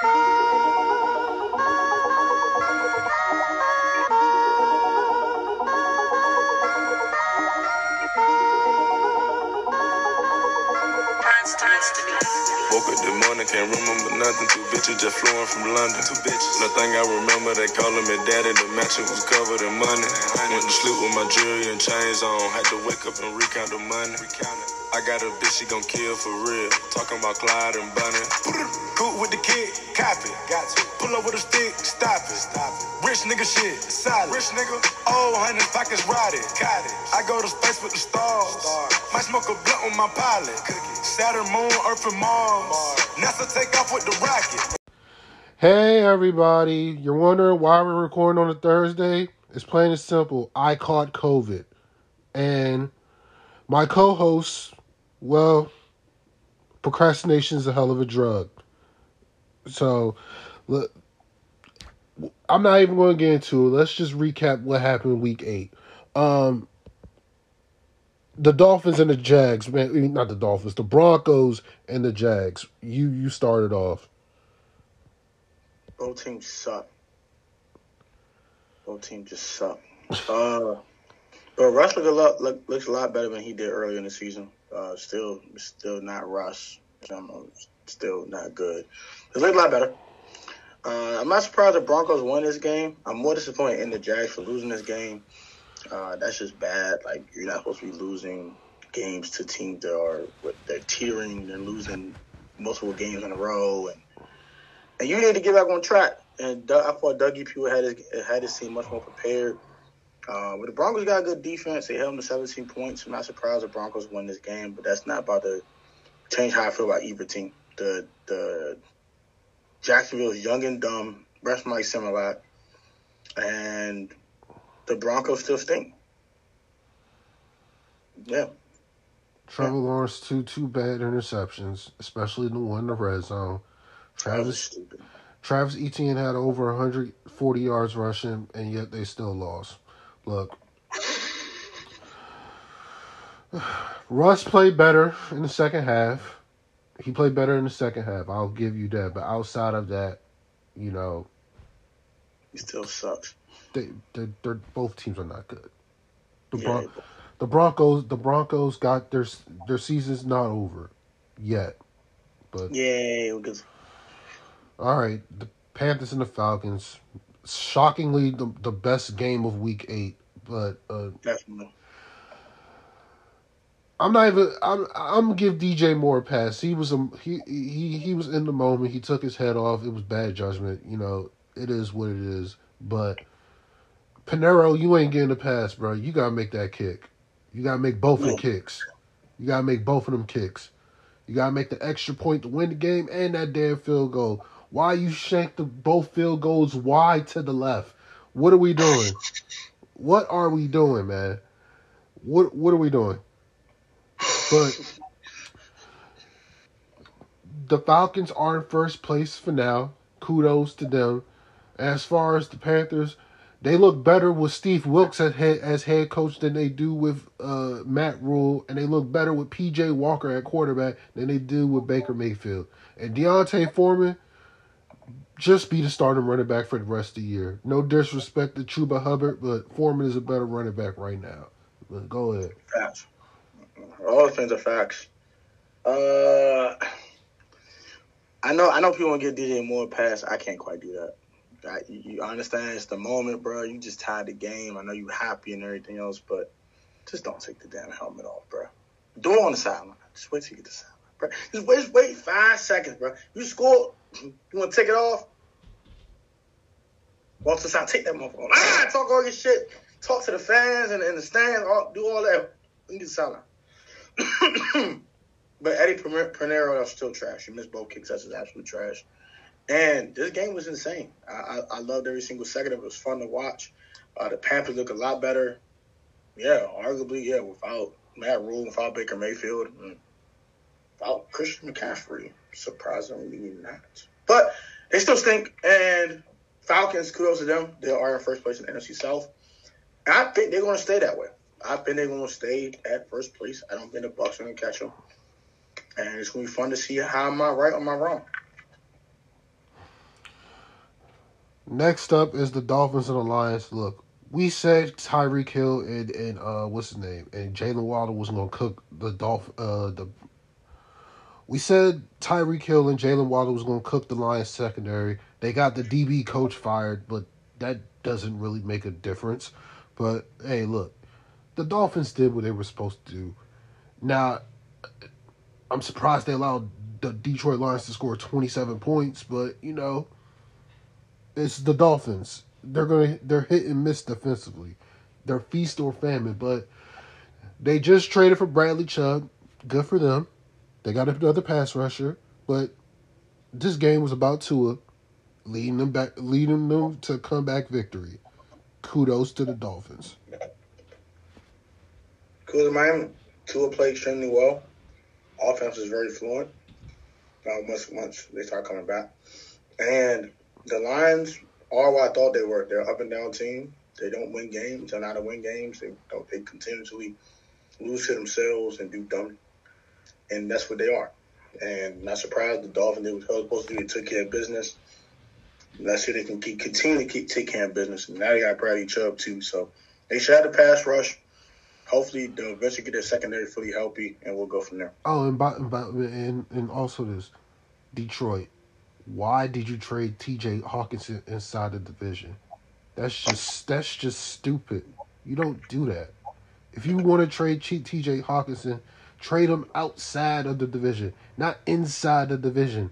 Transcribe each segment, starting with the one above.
Woke up this morning, can't remember nothing. Two bitches just flowing from London. Two bitches. Nothing I remember, they calling me daddy. The mattress was covered in money. Went to sleep with my jewelry and chains on. Had to wake up and recount the money. I got a bitch, she gon' kill for real. Talking about Clyde and Bonnie. Cool with the kid, copy. Got to. Pull up with a stick, stop it. Stop it. Rich nigga shit, solid. Rich nigga, oh, hundred pockets rotted. Cottage. I go to space with the stars. stars. Might smoke a blunt with my pilot. Saturn, moon, Earth, and Mars. NASA take off with the rocket. Hey everybody, you're wondering why we're recording on a Thursday? It's plain and simple. I caught COVID. And my co hosts, well, procrastination is a hell of a drug. So, look, I'm not even going to get into it. Let's just recap what happened week eight. Um, the Dolphins and the Jags, man, not the Dolphins, the Broncos and the Jags. You you started off. Both teams suck. Both teams just suck. Uh, but Russ look a lot, look, looks a lot better than he did earlier in the season. Uh, still, still not Russ. Still not good. He looked a lot better. Uh, I'm not surprised the Broncos won this game. I'm more disappointed in the Jags for losing this game. Uh, that's just bad. Like you're not supposed to be losing games to teams that are they're teetering and losing multiple games in a row, and and you need to get back on track. And Doug, I thought Dougie Pugh had his, had his team much more prepared. Uh, but the Broncos got a good defense. They held them to 17 points. I'm not surprised the Broncos won this game, but that's not about to change how I feel about either team. The the Jacksonville is young and dumb. Rest Mike Similac, and the Broncos still stink. Yeah. Trevor yeah. Lawrence two two bad interceptions, especially the one in the red zone. Travis Travis Etienne had over 140 yards rushing, and yet they still lost. Look, Russ played better in the second half. He played better in the second half. I'll give you that. But outside of that, you know, he still sucks. They, they, they're both teams are not good. The, yeah, Bron- the Broncos, the Broncos got their their season's not over yet, but yeah, because all right, the Panthers and the Falcons. Shockingly, the the best game of Week Eight, but uh, definitely. I'm not even. I'm. I'm give DJ Moore a pass. He was a he he he was in the moment. He took his head off. It was bad judgment. You know, it is what it is. But Pineiro, you ain't getting a pass, bro. You gotta make that kick. You gotta make both of the kicks. You gotta make both of them kicks. You gotta make the extra point to win the game and that damn field goal. Why you shank the both field goals wide to the left? What are we doing? What are we doing, man? What what are we doing? But the Falcons are in first place for now. Kudos to them. As far as the Panthers, they look better with Steve Wilks as head, as head coach than they do with uh, Matt Rhule, and they look better with PJ Walker at quarterback than they do with Baker Mayfield. And D'Onta Foreman, just be the starting running back for the rest of the year. No disrespect to Chuba Hubbard, but Foreman is a better running back right now. But go ahead. Facts. All the things are facts. Uh, I know. I know people want to get DJ Moore pass. I can't quite do that. I, you understand it's the moment, bro. You just tied the game. I know you happy and everything else, but just don't take the damn helmet off, bro. Do it on the sideline. Just wait till you get the sideline, bro. Just wait, just wait five seconds, bro. You score. You want to take it off? Walk to the side. Take that motherfucker. Ah, talk all your shit. Talk to the fans and, and the stands. All, do all that. You get the sideline. but Eddie Pineiro is still trash. He missed both kicks. That's absolute trash. And this game was insane. I, I, I loved every single second of it. It was fun to watch. Uh, the Panthers look a lot better. Yeah, arguably, yeah, without Matt Rhule, without Baker Mayfield, without Christian McCaffrey. Surprisingly not. But they still stink. And Falcons, kudos to them. They are in first place in the NFC South. And I think they're going to stay that way. I think they're to stay at first place. I don't think the Bucs are to catch them. And it's to be fun to see how am I right or am I wrong. Next up is the Dolphins and the Lions. Look, we said Tyreek Hill and and uh what's his name and Jalen Waddle was gonna cook the Dolph uh the. We said Tyreek Hill and Jalen Waddle was gonna cook the Lions secondary. They got the DB coach fired, but that doesn't really make a difference. But hey, look, the Dolphins did what they were supposed to do. Now, I'm surprised they allowed the Detroit Lions to score 27 points, but you know, it's the Dolphins. They're gonna they're hit and miss defensively. They're feast or famine, but they just traded for Bradley Chubb. Good for them. They got another pass rusher, but this game was about Tua leading them back, leading them to comeback victory. Kudos to the Dolphins. To Miami. Tua played extremely well. Offense is very fluent. Uh, once once they start coming back, and the Lions are what I thought they were. They're up and down team. They don't win games. They're not to win games. They don't. They continuously lose to themselves and do dumb, and that's what they are. And not surprised the Dolphins they were supposed to do. They took care of business. Let's see they can keep continue to keep take care of business. And now they got Bradley Chubb too. So they should have the pass rush. Hopefully they'll eventually get their secondary fully healthy and we'll go from there. Oh, and by, by, and and also this, Detroit. Why did you trade T.J. Hockenson inside the division? That's just that's just stupid. You don't do that. If you want to trade T.J. Hockenson, trade him outside of the division, not inside the division.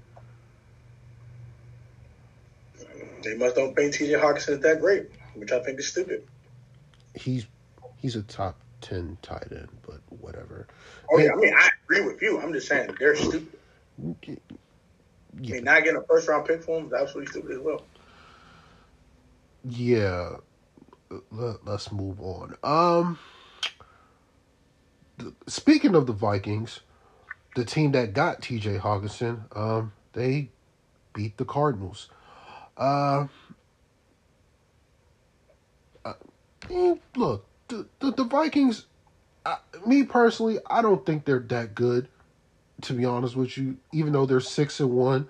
They must don't think T.J. Hockenson is that great, which I think is stupid. He's he's a top ten tight end, but whatever. Oh yeah, I mean I agree with you. I'm just saying they're stupid. Yeah. I mean, not getting a first round pick for them is absolutely stupid as well. Yeah. Let, us move on. Um th- speaking of the Vikings, the team that got TJ Hockenson, um, they beat the Cardinals. Uh, uh look, the, the, the Vikings, uh, me personally, I don't think they're that good. To be honest with you, even though they're six and one,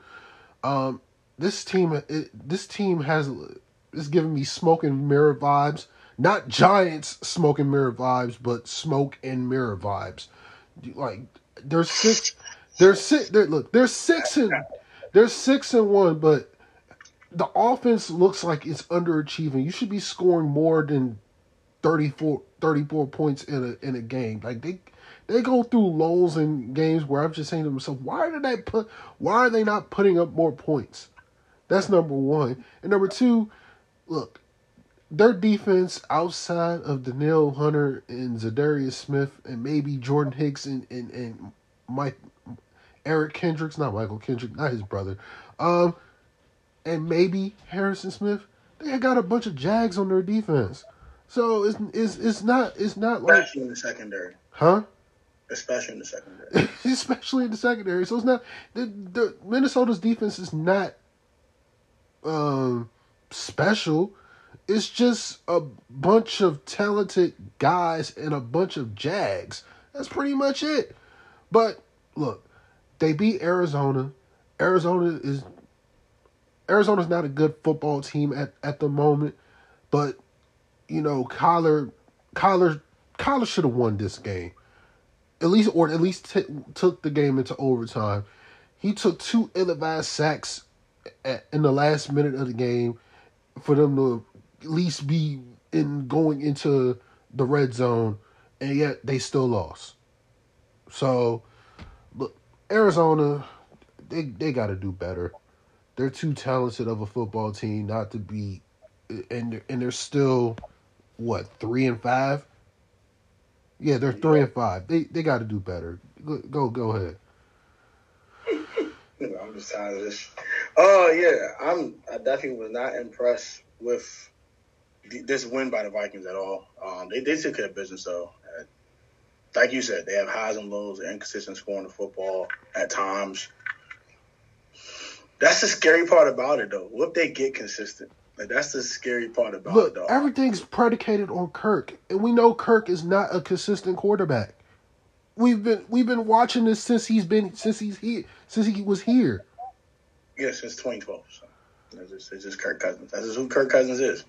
um, this team, it, this team has is giving me smoke and mirror vibes. Not Giants smoke and mirror vibes, but smoke and mirror vibes. Like they're six, they're six. They're, look, they're six and they're six and one, but the offense looks like it's underachieving. You should be scoring more than 34, 34 points in a in a game. Like they they go through lulls in games where I'm just saying to myself, why did they put why are they not putting up more points? That's number one. And number two, look, their defense outside of Danielle Hunter and Za'Darius Smith and maybe Jordan Hicks and, and, and Mike Eric Kendricks, not Michael Kendrick, not his brother. Um and maybe Harrison Smith, they got a bunch of jags on their defense. So it's it's it's not it's not like especially in the secondary. Huh? Especially in the secondary. especially in the secondary. So it's not the, the Minnesota's defense is not um special. It's just a bunch of talented guys and a bunch of jags. That's pretty much it. But look, they beat Arizona. Arizona is Arizona's not a good football team at, at the moment, but you know, Kyler, Kyler, Kyler should have won this game, at least, or at least t- took the game into overtime. He took two ill-advised sacks at, in the last minute of the game for them to at least be in going into the red zone, and yet they still lost. So, look, Arizona, they they got to do better. They're too talented of a football team not to be, and and they're still what three and five. Yeah, they're three and five. They they got to do better. Go go ahead. I'm just tired of this. Oh yeah, I'm. I definitely was not impressed with this win by the Vikings at all. Um, they they took care of business though. Like you said, they have highs and lows, inconsistent scoring the football at times. That's the scary part about it, though. What if they get consistent? Like that's the scary part about Look, it, though. everything's predicated on Kirk, and we know Kirk is not a consistent quarterback. We've been we've been watching this since he's been since he's here since he was here. Yeah, since 2012. So. It's just, it's just Kirk Cousins. That's just who Kirk Cousins is.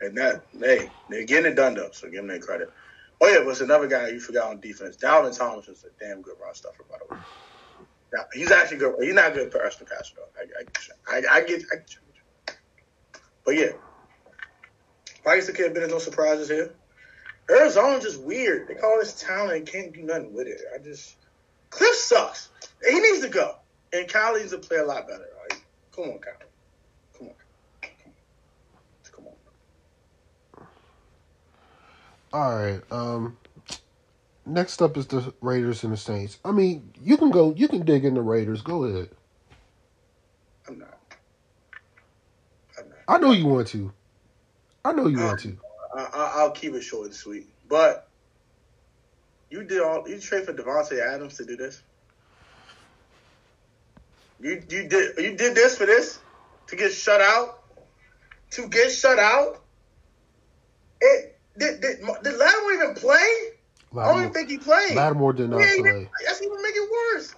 And that, hey, they're getting it done though, so give them their credit. Oh yeah, but it's another guy you forgot on defense. Dalvin Thomas is a damn good run stuffer, by the way. Yeah, he's actually good. He's not good for Rusty passer though. I, I, I, I get, I get. But yeah, Vikings could have been no surprises here. Arizona's just weird. They call this talent and can't do nothing with it. I just Kliff sucks. He needs to go. And Kyle needs to play a lot better. Like, come on, Kyle. Come on. Come on. All right. Um. Next up is the Raiders and the Saints. I mean, you can go. You can dig in the Raiders. Go ahead. I'm not. I'm not. I know you want to. I know you want to. I, I, I'll keep it short and sweet. But you did all you trade for Davante Adams to do this. You you did you did this for this to get shut out to get shut out. It did did, did Lattimore even play? I don't even think he played. Lattimore did not Yeah, play. That's even make it worse,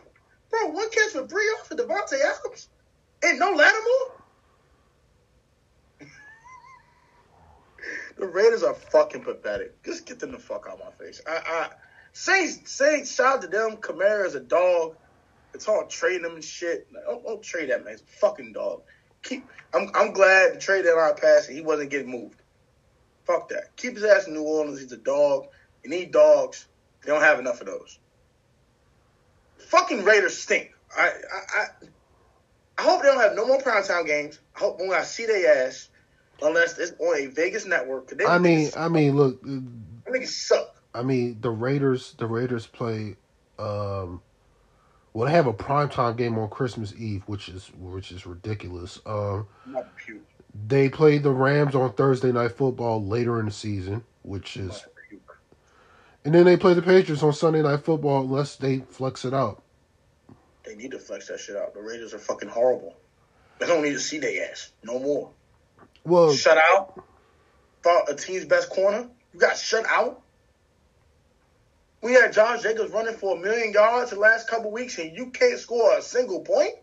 bro. One catch for three off for Davante Adams and no Lattimore. The Raiders are fucking pathetic. Just get them the fuck out of my face. I, I Saints, Saints, shout out to them. Kamara's a dog. It's all trading him and shit. Like, Don't, don't trade that man. He's a fucking dog. Keep. I'm, I'm glad the trade deadline passed and he wasn't getting moved. Fuck that. Keep his ass in New Orleans. He's a dog. You need dogs. They don't have enough of those. Fucking Raiders stink. I, I, I, I hope they don't have no more primetime games. I hope when I see their ass, unless it's on a Vegas network. I mean, I mean, look. niggas suck. I mean, the Raiders. The Raiders play. Um, well, they have a primetime game on Christmas Eve, which is which is ridiculous. Um, they play the Rams on Thursday Night Football later in the season, which is, and then they play the Patriots on Sunday Night Football unless they flex it out. They need to flex that shit out. The Raiders are fucking horrible. They don't need to see their ass no more. Well, Shut out. Thought a team's best corner. You got shut out. We had Josh Jacobs running for a million yards the last couple weeks, and you can't score a single point.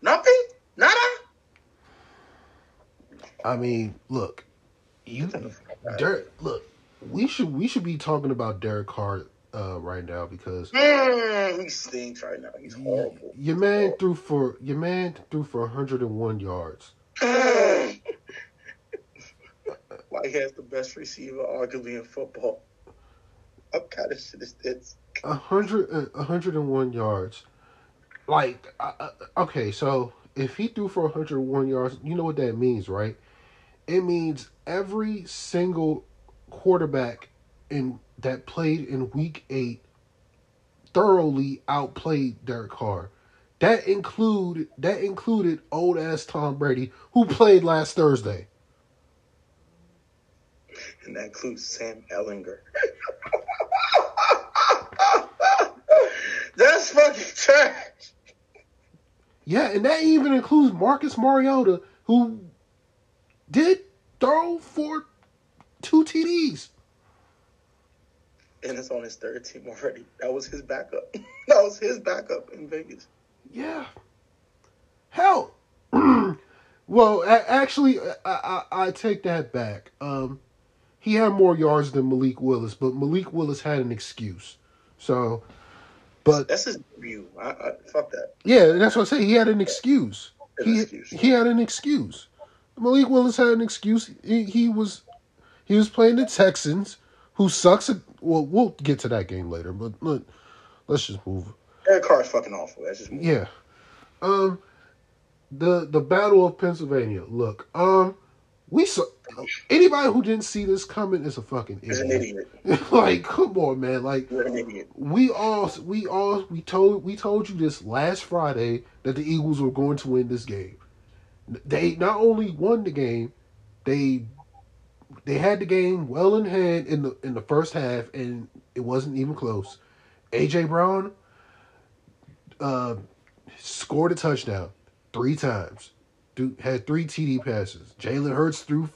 Nothing. Nada. I mean, look, you, Derek, look, we should we should be talking about Derek Carr uh, right now because Mm, he stinks right now. He's horrible. your man threw for your man threw for 101 yards. Why he has the best receiver arguably in football. What kind of shit is this? A hundred, uh, a hundred and one yards. Like, uh, okay, so if he threw for 101 yards, you know what that means, right? It means every single quarterback in that played in Week Eight thoroughly outplayed Derek Carr. That include that included old ass Tom Brady, who played last Thursday. And that includes Sam Ehlinger. That's fucking trash. Yeah, and that even includes Marcus Mariota, who did throw for two TDs. And it's on his third team already. That was his backup. that was his backup in Vegas. Yeah. Hell. well, a- actually, I, I I take that back. Um, he had more yards than Malik Willis, but Malik Willis had an excuse. So, but That's his view. I, I, fuck that. yeah, that's what I say. He had an excuse. An He excuse. he had an excuse. Malik Willis had an excuse. He, he was he was playing the Texans, who sucks. At, well, we'll get to that game later, but look, let's just move. Derek Carr's fucking awful. That's just Yeah. Um the the Battle of Pennsylvania. Look, um we saw anybody who didn't see this coming is a fucking He's an idiot. idiot. like, come on, man. Like idiot. we all we all we told we told you this last Friday that the Eagles were going to win this game. They not only won the game, they they had the game well in hand in the in the first half, and it wasn't even close. AJ Brown uh, scored a touchdown three times. Had three TD passes. Jalen Hurts threw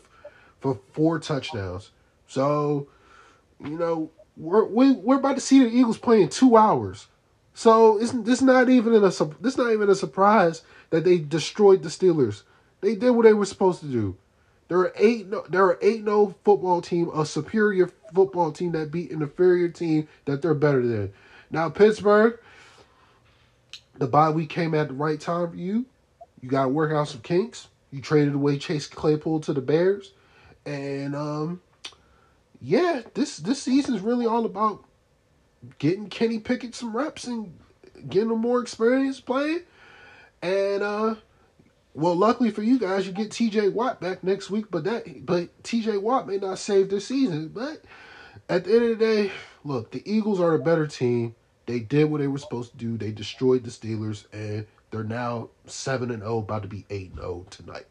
for four touchdowns. So, you know, we're we, we're about to see the Eagles play in two hours. So it's this not even a this not even a surprise that they destroyed the Steelers. They did what they were supposed to do. There are eight. No, there are eight no football team, a superior football team that beat an inferior team that they're better than. Now Pittsburgh, the bye week came at the right time for you. You got to work out some kinks. You traded away Chase Claypool to the Bears, and um, yeah, this this season is really all about getting Kenny Pickett some reps and getting him more experience playing. And uh, well, luckily for you guys, you get T.J. Watt back next week. But that but T.J. Watt may not save the season. But at the end of the day, look, the Eagles are a better team. They did what they were supposed to do. They destroyed the Steelers, and they're now seven and zero, about to be eight and zero tonight.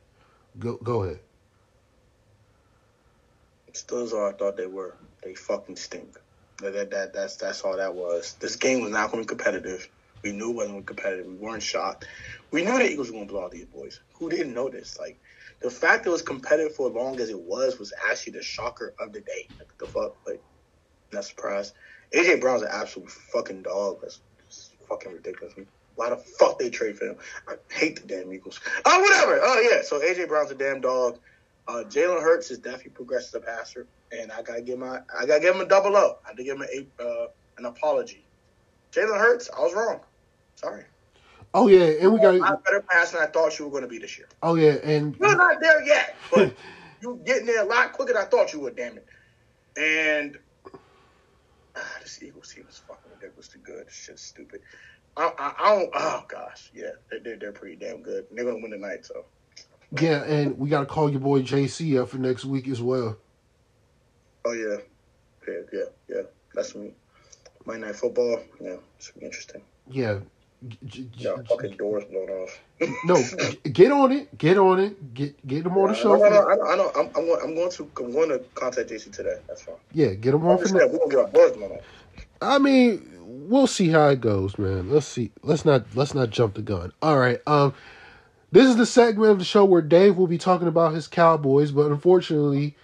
Go go ahead. Steelers are I thought they were. They fucking stink. That, that, that that's that's all that was. This game was not going to be competitive. We knew it wasn't competitive. We weren't shocked. We knew the Eagles were going to blow out these boys. Who didn't know this? Like the fact that it was competitive for as long as it was was actually the shocker of the day. Like the fuck, like not surprised. AJ Brown's an absolute fucking dog. That's, that's fucking ridiculous. Why the fuck they trade for him? I hate the damn Eagles. Oh, whatever. Oh, yeah. So AJ Brown's a damn dog. Uh, Jalen Hurts is definitely progressed as a passer, and I gotta give my I gotta give him a double up. I had to give him a, uh, an apology. Jalen Hurts, I was wrong. Sorry. Oh yeah, and we got a better pass than I thought you were going to be this year. Oh yeah, and you're not there yet, but you're getting there a lot quicker than I thought you would. Damn it! And ah, this Eagles team is fucking ridiculously good. It's just stupid. I, I, I don't. Oh gosh, yeah, they're they're pretty damn good. They're gonna win tonight, so. Yeah, and we got to call your boy JC up for next week as well. Oh yeah, yeah, yeah, yeah. That's me. Monday Night Football. Yeah, it's interesting. Yeah. yeah, fucking doors blown off. no, get on it. Get on it. Get get them on the show. No, no, no, I know. I know. I'm, I'm, going, I'm going to. I'm going to contact JC today. That's fine. Yeah, get them on. For we're gonna get our doors blown off. I mean, we'll see how it goes, man. Let's see. Let's not let's not jump the gun. All right. Um, this is the segment of the show where Dave will be talking about his Cowboys, but unfortunately,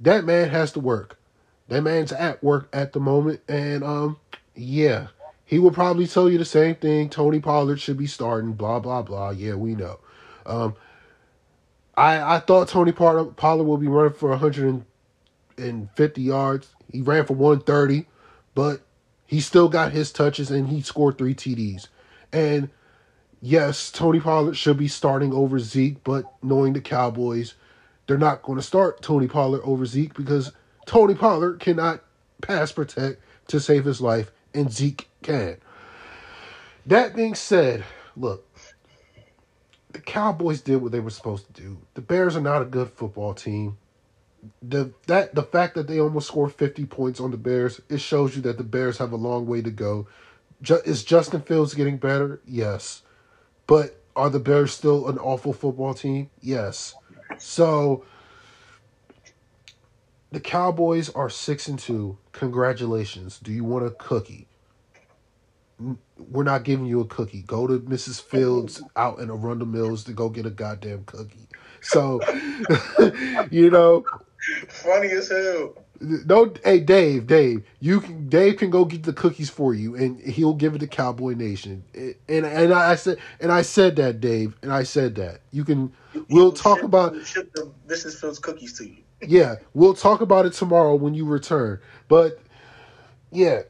that man has to work. That man's at work at the moment, and um, yeah, he will probably tell you the same thing. Tony Pollard should be starting. Blah blah blah. Yeah, we know. Um, I I thought Tony Pollard, will be running for 150 yards. He ran for 130, but he still got his touches and he scored three TDs. And yes, Tony Pollard should be starting over Zeke, but knowing the Cowboys, they're not going to start Tony Pollard over Zeke because Tony Pollard cannot pass protect to save his life, and Zeke can. That being said, look, the Cowboys did what they were supposed to do. The Bears are not a good football team. The that the fact that they almost scored 50 points on the Bears, it shows you that the Bears have a long way to go. Is Justin Fields getting better? Yes. But are the Bears still an awful football team? Yes. So the Cowboys are six and two. Congratulations. Do you want a cookie? We're not giving you a cookie. Go to Mrs. Fields out in Arundel Mills to go get a goddamn cookie. So, you know, funny as hell. No, hey Dave, Dave, you can Dave can go get the cookies for you, and he'll give it to Cowboy Nation. And and I said and I said that, Dave, and I said that you can. We'll talk ship, about ship the Mrs. Fields cookies to you. yeah, we'll talk about it tomorrow when you return. But yeah,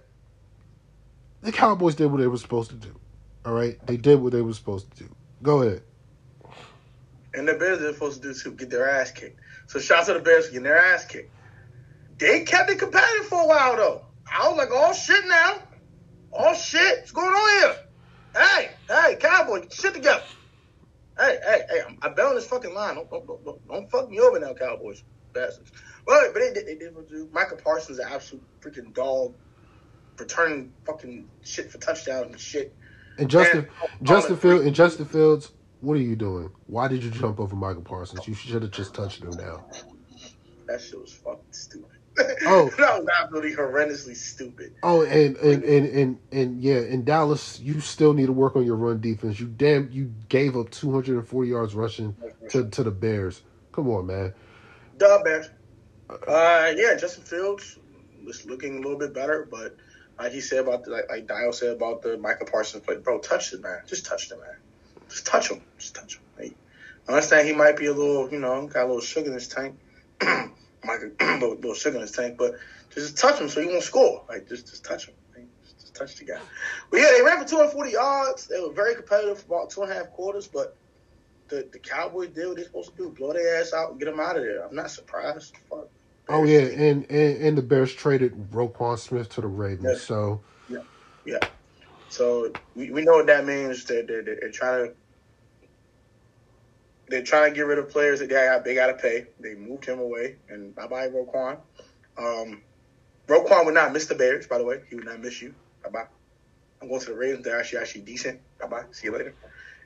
the Cowboys did what they were supposed to do. All right, they did what they were supposed to do. Go ahead. And the Bears are supposed to do too, get their ass kicked. So shout to the Bears for getting their ass kicked. They kept it competitive for a while though. I was like, oh shit now. Oh shit, what's going on here? Hey, hey, Cowboy, get shit together. Hey, hey, hey, I'm, I bet on this fucking line. Don't, don't, don't, don't fuck me over now, Cowboys. Bastards. Well, but they, they, they did what do. Micah Parsons is an absolute freaking dog, returning fucking shit for touchdowns and shit. And Justin, Man, Justin Fields, and Justin Fields, what are you doing? Why did you jump over Micah Parsons? You should have just touched him now. That shit was fucking stupid. Oh, that was absolutely horrendously stupid. Oh, and and, and and and yeah, in Dallas, you still need to work on your run defense. You damn, you gave up 240 yards rushing to to the Bears. Come on, man. Duh, Bears. Uh, yeah, Justin Fields was looking a little bit better, but like he said about the, like, like Dial said about the Micah Parsons play, bro, touch the man, just touch the man, just touch him, just touch him. Like, I understand he might be a little, you know, got a little sugar in his tank. might be a little sugar in his tank, but just touch him so he won't score. Like just just touch him. Just, just touch the guy. But yeah, they ran for 240 yards. They were very competitive for about two and a half quarters, but the, the Cowboys did what they're supposed to do: blow their ass out and get them out of there. I'm not surprised. Fuck. Oh yeah, and, and and the Bears traded Roquan Smith to the Ravens. Yeah. So Yeah, yeah. So we, we know what that means. They're, they're, they're trying to they're trying to get rid of players that they got they got to pay. They moved him away, and bye bye Roquan. Um, Roquan would not miss the Bears, by the way. He would not miss you. Bye bye. I'm going to the Ravens. They're actually actually decent. Bye bye. See you later.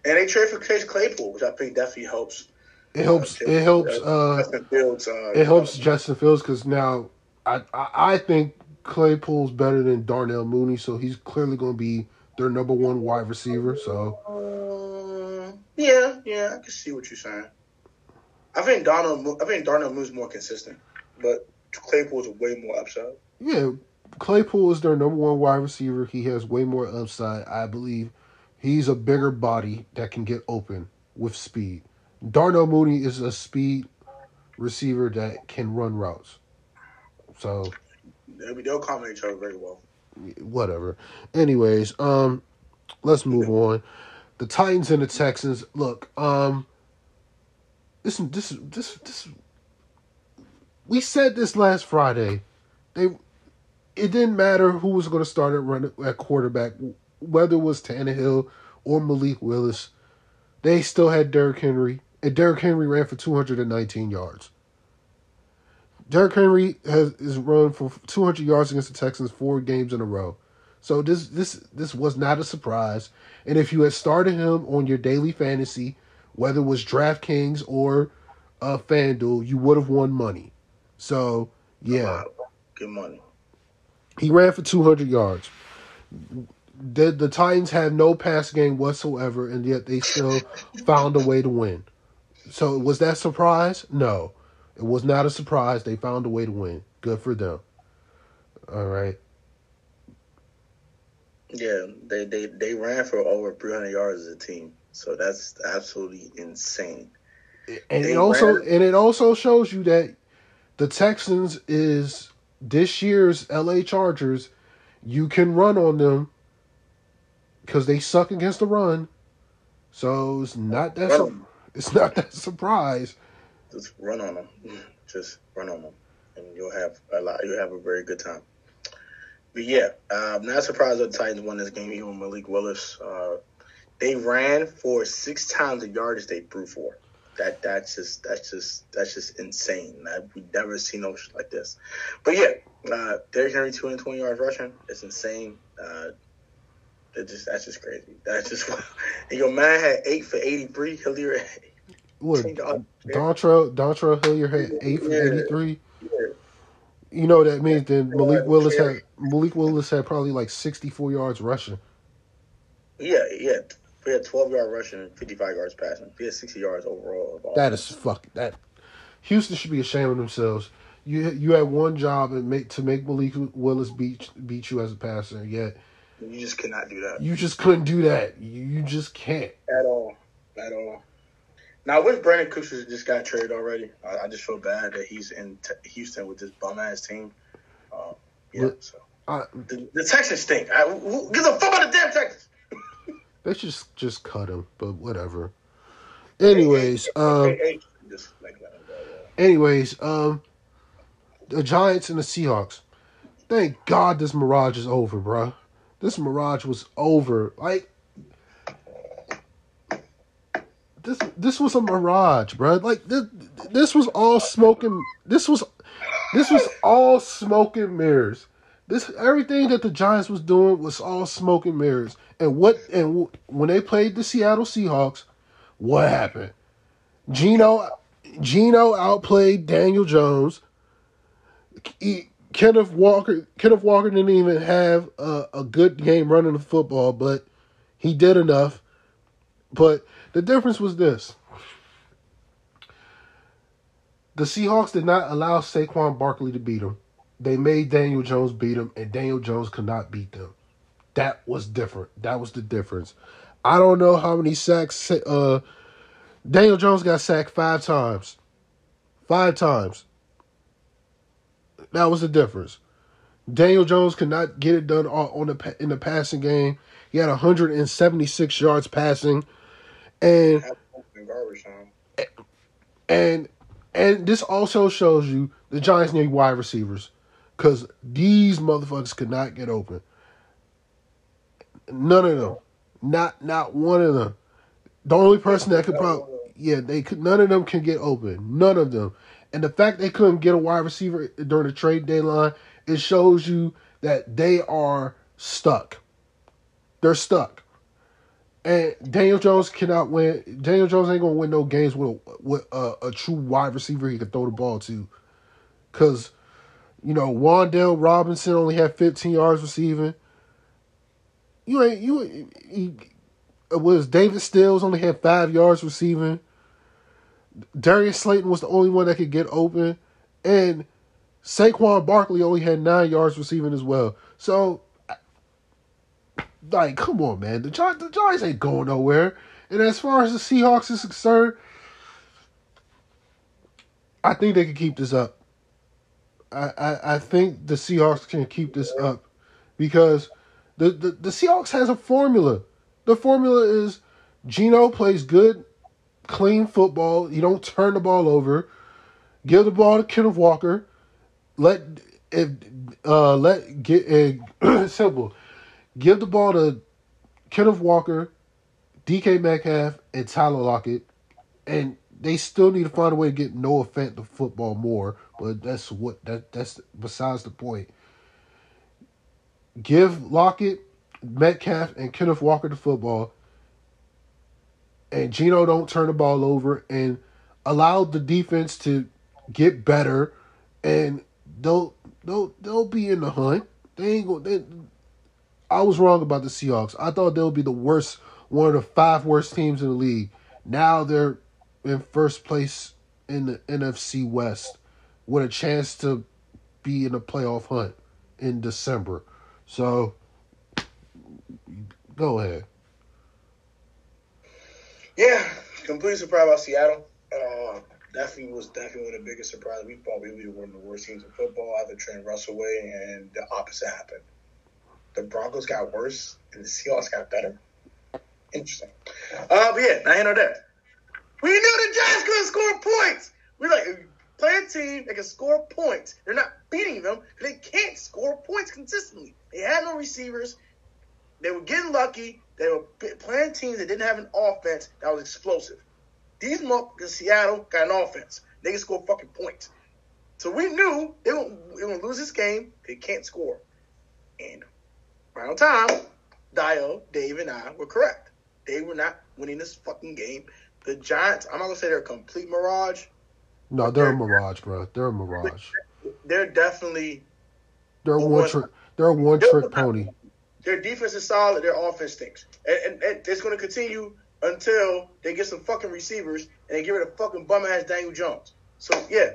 And they trade for Chase Claypool, which I think definitely helps. it helps. It helps. Uh, Justin Fields. Uh, it helps Justin Fields because now I, I I think Claypool's better than Darnell Mooney, so he's clearly going to be their number one wide receiver. So Um, yeah, yeah, I can see what you're saying. I think Darnell, I think Darnell Mooney's more consistent, but Claypool's way more upside. yeah, Claypool is their number one wide receiver. He has way more upside. I believe he's a bigger body that can get open with speed. Darnell Mooney is a speed receiver that can run routes. So They'll, complement each other very well. whatever. Anyways, um, let's move on. The Titans and the Texans. Look, um, this this is this this. We said this last Friday. They, it didn't matter who was going to start at run at quarterback, whether it was Tannehill or Malik Willis. They still had Derrick Henry, and Derrick Henry ran for two hundred and nineteen yards. Derrick Henry has is run for 200 yards against the Texans four games in a row. So this this this was not a surprise. And if you had started him on your daily fantasy, whether it was DraftKings or uh, FanDuel, you would have won money. So yeah, Good money. he ran for 200 yards. The the Titans had no pass game whatsoever, and yet they still found a way to win. So was that surprise? No, it was not a surprise. They found a way to win. Good for them. All right. Yeah, they, they, they ran for over 300 yards as a team. So that's absolutely insane. and They it also ran- and it also shows you that the Texans is this year's LA Chargers. You can run on them because they suck against the run. So it's not that su- it's not that surprise. Just run on them. Just run on them. And you'll have a lot. You'll have a very good time. But yeah, I'm not surprised that the Titans won this game, even Malik Willis. Uh, they ran for six times the yardage they threw for. That that's just that's just that's just insane. I, we've never seen no shit like this. But yeah, uh, Derrick Henry 220 yards rushing. It's insane. Uh, it just that's just crazy. That's just and your man had eight for 83. Hilliard What. Dontrell Dontrell Hilliard had eight for eighty three. You know what that means then Malik Willis had Malik Willis had probably like sixty four yards rushing. Yeah, yeah. We had 12 yard rushing and 55 yards passing. We had 60 yards overall. of That fuck that. Houston should be ashamed of themselves. You you had one job and make to make Malik Willis beat beat you as a passer. Yet You just cannot do that you just couldn't do that. You, you just can't. at all. At all. Now, I wish Brandin Cooks just got traded already. I, I just feel bad that he's in t- Houston with this bum ass team. Uh, yeah, Look- so. I, The, the Texans stink. I, who, gives a fuck about the damn Texans? they should just just cut him. But whatever. Anyways, um, Hey, hey, just like let him anyways, um, the Giants and the Seahawks. Thank God this mirage is over, bro. This mirage was over. Like this, this was a mirage, bro. Like this, this was all smoking. This was, this was all smoking mirrors. This everything that the Giants was doing was all smoking mirrors. And what and when they played the Seattle Seahawks, what happened? Geno, Geno outplayed Daniel Jones. He- Kenneth Walker, Kenneth Walker didn't even have a, a good game running the football, but he did enough. But the difference was this: the Seahawks did not allow Saquon Barkley to beat them. They made Daniel Jones beat him, and Daniel Jones could not beat them. That was different. That was the difference. I don't know how many sacks uh, Daniel Jones got sacked five times. Five times. That was the difference. Daniel Jones could not get it done on the in the passing game. He had 176 yards passing, and and and this also shows you the Giants need wide receivers because these motherfuckers could not get open. None of them, not not one of them. The only person that could probably yeah they could none of them can get open. None of them. And the fact they couldn't get a wide receiver during the trade deadline, it shows you that they are stuck. They're stuck. And Daniel Jones cannot win. Daniel Jones ain't gonna win no games with a, with a, a true wide receiver he can throw the ball to. Cause, you know, Wan'Dale Robinson only had 15 yards receiving. You ain't you. He, was David Sills only had five yards receiving. Darius Slayton was the only one that could get open, and Saquon Barkley only had nine yards receiving as well. So, like, come on, man, the Giants, the Giants ain't going nowhere. And as far as the Seahawks is concerned, I think they can keep this up. I, I, I think the Seahawks can keep this up because the, the, the Seahawks has a formula. The formula is Geno plays good clean football. You don't turn the ball over. Give the ball to Kenneth Walker. Let if uh let get uh, simple. Give the ball to Kenneth Walker, DK Metcalf, and Tyler Lockett, and they still need to find a way to get Noah Fant the football more. But that's what that that's besides the point. Give Lockett, Metcalf, and Kenneth Walker the football and Geno don't turn the ball over and allow the defense to get better and they'll they'll they'll be in the hunt. They ain't going I was wrong about the Seahawks. I thought they would be the worst one of the five worst teams in the league. Now they're in first place in the NFC West with a chance to be in a playoff hunt in December. So go ahead. Yeah, completely surprised about Seattle. Uh, definitely was definitely one of the biggest surprises. We thought we were one of the worst teams in football after trading Russell away, and the opposite happened. The Broncos got worse, and the Seahawks got better. Interesting. Uh, but yeah, I ain't know that. We knew the Giants couldn't score points. We like play a team that can score points. They're not beating them because they can't score points consistently. They had no receivers. They were getting lucky. They were playing teams that didn't have an offense that was explosive. These motherfuckers Seattle got an offense. They can score fucking points. So we knew they were going to lose this game. They can't score. And final time, Dio, Dave, and I were correct. They were not winning this fucking game. The Giants, I'm not going to say they're a complete mirage. No, they're, they're a mirage, bro. They're a mirage. They're definitely. They're a one trick. They're a one trick pony. Their defense is solid. Their offense stinks, and, and, and it's going to continue until they get some fucking receivers and they get rid of fucking bum ass Daniel Jones. So yeah,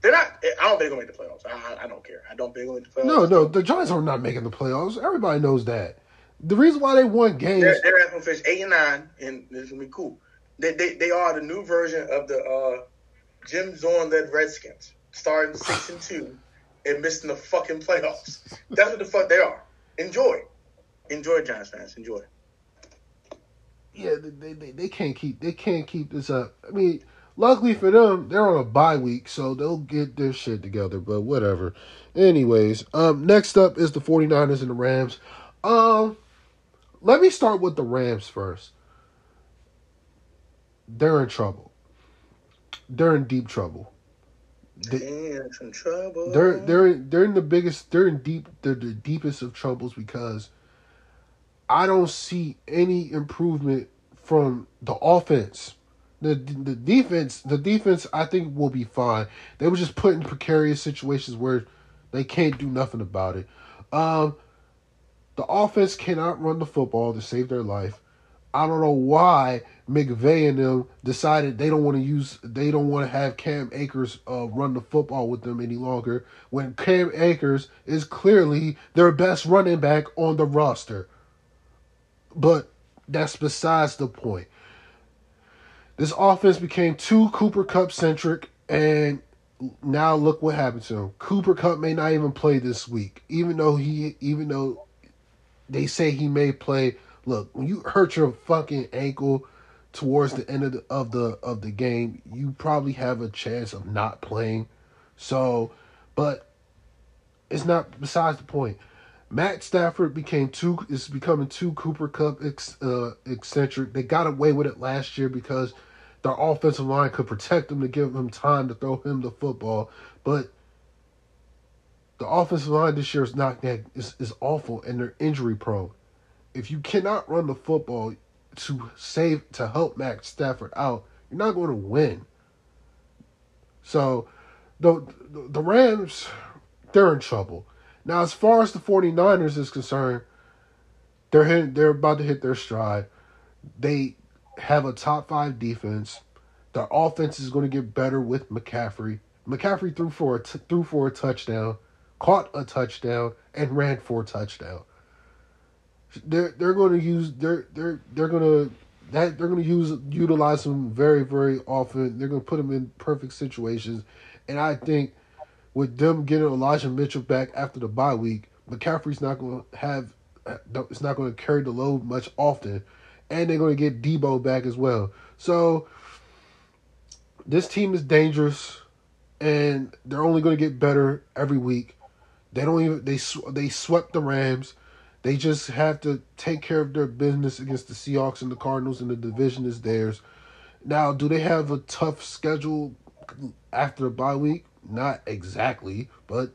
they're not. I don't think they're going to make the playoffs. I, I, don't care. I don't think they're going to make the playoffs. No, no, the Giants are not making the playoffs. Everybody knows that. The reason why they won games, they're, they're to finish eight and nine, and it's going to be cool. They, they they are the new version of the uh, Jim Zorn led Redskins, starting six and two and missing the fucking playoffs. That's what the fuck they are. Enjoy. Enjoy, Giants fans. Enjoy. Yeah, they, they, they can't keep they can't keep this up. I mean, luckily for them, they're on a bye week, so they'll get their shit together. But whatever. Anyways, um, next up is the 49ers and the Rams. Um, let me start with the Rams first. They're in trouble. They're in deep trouble. They, some trouble. They're they're they're in the biggest. They're in deep. They're the deepest of troubles because I don't see any improvement from the offense. The the defense, the defense, I think will be fine. They were just put in precarious situations where they can't do nothing about it. Um, the offense cannot run the football to save their life. I don't know why McVay and them decided they don't want to use, they don't want to have Cam Akers uh, run the football with them any longer. When Cam Akers is clearly their best running back on the roster. But that's besides the point. This offense became too Cooper Kupp centric, and now look what happened to him. Cooper Kupp may not even play this week, even though he, even though they say he may play. Look, when you hurt your fucking ankle towards the end of the of the of the game, you probably have a chance of not playing. So, but it's not besides the point. Matt Stafford became too is becoming too Cooper Kupp ex, uh, eccentric. They got away with it last year because their offensive line could protect him to give him time to throw him the football, but the offensive line this year is not that is, is awful and they're injury prone. If you cannot run the football to save to help Matt Stafford out, you're not going to win. So the the Rams they're in trouble. Now as far as the 49ers is concerned, they're hit, they're about to hit their stride. They have a top 5 defense. Their offense is going to get better with McCaffrey. McCaffrey threw for a t- threw for a touchdown caught a touchdown, and ran for a touchdown. They're they're going to use they're they're they're going to that they're going to use utilize them very very often. They're going to put them in perfect situations, and I think with them getting Elijah Mitchell back after the bye week, McCaffrey's not going to have uh, it's not going to carry the load much often, and they're going to get Deebo back as well. So this team is dangerous, and they're only going to get better every week. They don't even they they swept the Rams. They just have to take care of their business against the Seahawks and the Cardinals, and the division is theirs. Now, do they have a tough schedule after the bye week? Not exactly, but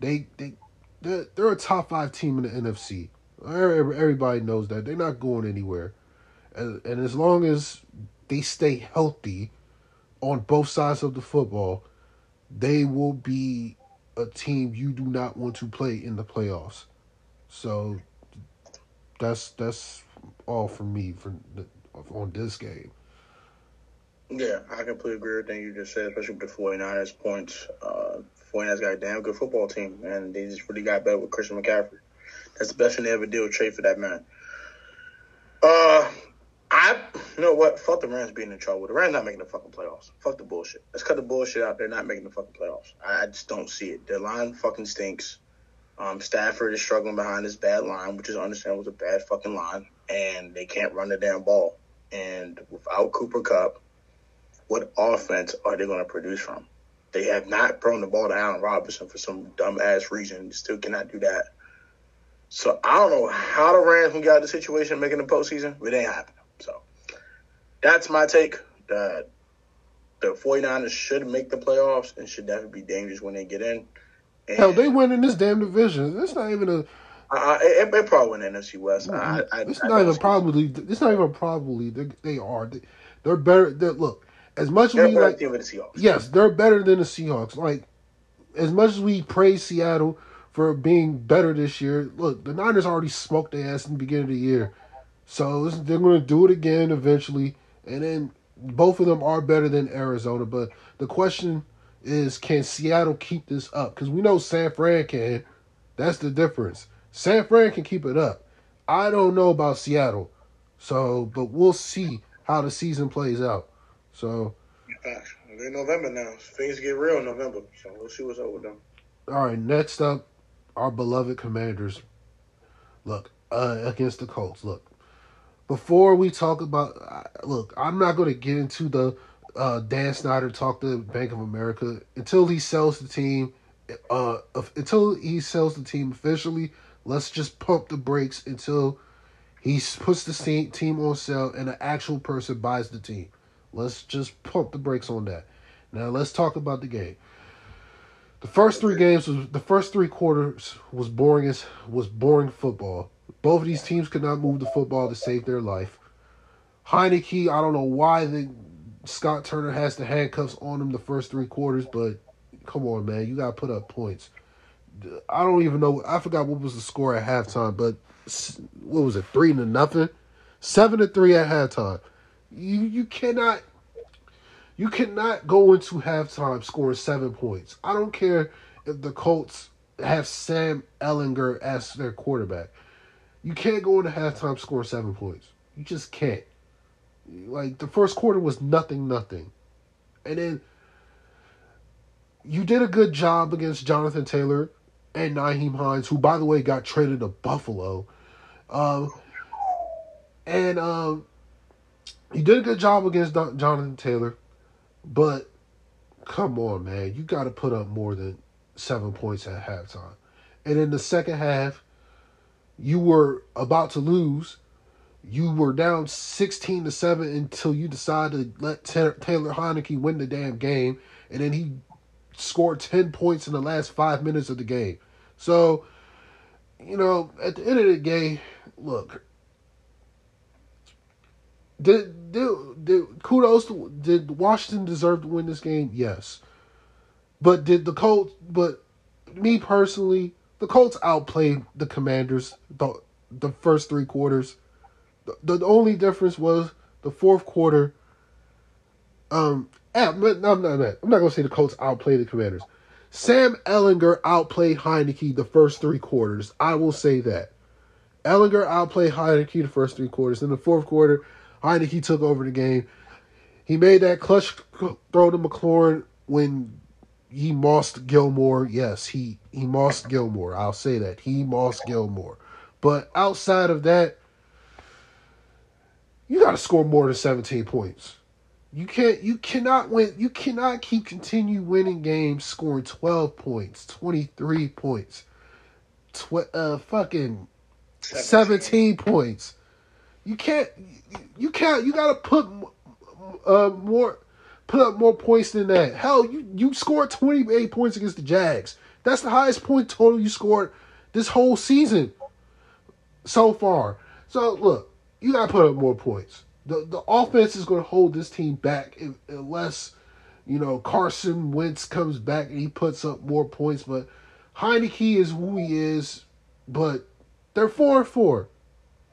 they they they're a top five team in the NFC. Everybody knows that they're not going anywhere, and, and as long as they stay healthy on both sides of the football, they will be a team you do not want to play in the playoffs. So that's that's all for me for on this game. Yeah, I completely agree with everything you just said, especially with the 49ers points. Uh, 49ers got a damn good football team, and they just really got better with Christian McCaffrey. That's the best thing they ever did with trade for that man. Uh, I, you know what? Fuck the Rams being in trouble. The Rams not making the fucking playoffs. Fuck the bullshit. Let's cut the bullshit out. They're not making the fucking playoffs. I, I just don't see it. Their line fucking stinks. Um, Stafford is struggling behind this bad line, which is understandable. It's a bad fucking line, and they can't run the damn ball. And without Cooper Kupp, what offense are they going to produce from? They have not thrown the ball to Allen Robinson for some dumb ass reason. Still cannot do that. So I don't know how the Rams can got the situation making the postseason, but it ain't happening. So that's my take. That the 49ers should make the playoffs and should definitely be dangerous when they get in. And Hell, they win in this damn division. It's not even a. Uh, it, it probably win NFC West. I, I, it's I, not even probably. It's not even probably. They, they are. They, are better. They're, look, as much as we like, the Seahawks. yes, they're better than the Seahawks. Like, as much as we praise Seattle for being better this year, look, the Niners already smoked their ass in the beginning of the year. So they're going to do it again eventually, and then both of them are better than Arizona. But the question is, can Seattle keep this up? Because we know San Fran can. That's the difference. San Fran can keep it up. I don't know about Seattle, so but we'll see how the season plays out. So. It's November now. Things get real in November, so we'll see what's up with them. All right, next up, our beloved Commanders. Look, uh, against the Colts. Look, before we talk about look, I'm not going to get into the uh, Dan Snyder talk to Bank of America until he sells the team. Uh, until he sells the team officially, let's just pump the brakes until he puts the team on sale and an actual person buys the team. Let's just pump the brakes on that. Now let's talk about the game. The first three games was the first three quarters was boring as was boring football. Both of these teams could not move the football to save their life. Heinicke, I don't know why the Scott Turner has the handcuffs on him the first three quarters, but come on, man, you gotta put up points. I don't even know. I forgot what was the score at halftime, but what was it? Three to nothing, seven to three at halftime. You you cannot you cannot go into halftime scoring seven points. I don't care if the Colts have Sam Ehlinger as their quarterback. You can't go into halftime scoring seven points. You just can't. Like the first quarter was nothing, nothing, and then you did a good job against Jonathan Taylor and Nyheim Hines, who by the way got traded to Buffalo. Um, and um, you did a good job against Jonathan Taylor, but come on, man, you got to put up more than seven points at halftime. And in the second half, you were about to lose. You were down sixteen to seven until you decided to let Taylor Heinicke win the damn game, and then he scored ten points in the last five minutes of the game. So, you know, at the end of the game, look, did, did, did kudos to, did Washington deserve to win this game? Yes. But did the Colts but me personally, the Colts outplayed the Commanders the the first three quarters. The, the only difference was the fourth quarter. Um, I'm not, I'm not, I'm not gonna say the Colts outplayed the Commanders. Sam Ehlinger outplayed Heinicke the first three quarters. I will say that. Ehlinger outplayed Heinicke the first three quarters. In the fourth quarter, Heinicke took over the game. He made that clutch throw to McLaurin when he mossed Gilmore. Yes, he he mossed Gilmore. I'll say that he mossed Gilmore. But outside of that, you got to score more than seventeen points. You can't. You cannot win. You cannot keep continue winning games scoring twelve points, twenty three points, tw- uh, fucking 17. 17 points. You can't. You can't. You gotta put uh, more, put up more points than that. Hell, you you scored twenty eight points against the Jags. That's the highest point total you scored this whole season so far. So look, you gotta put up more points. The the offense is gonna hold this team back unless you know Carson Wentz comes back and he puts up more points. But Heinicke is who he is. But they're four and four.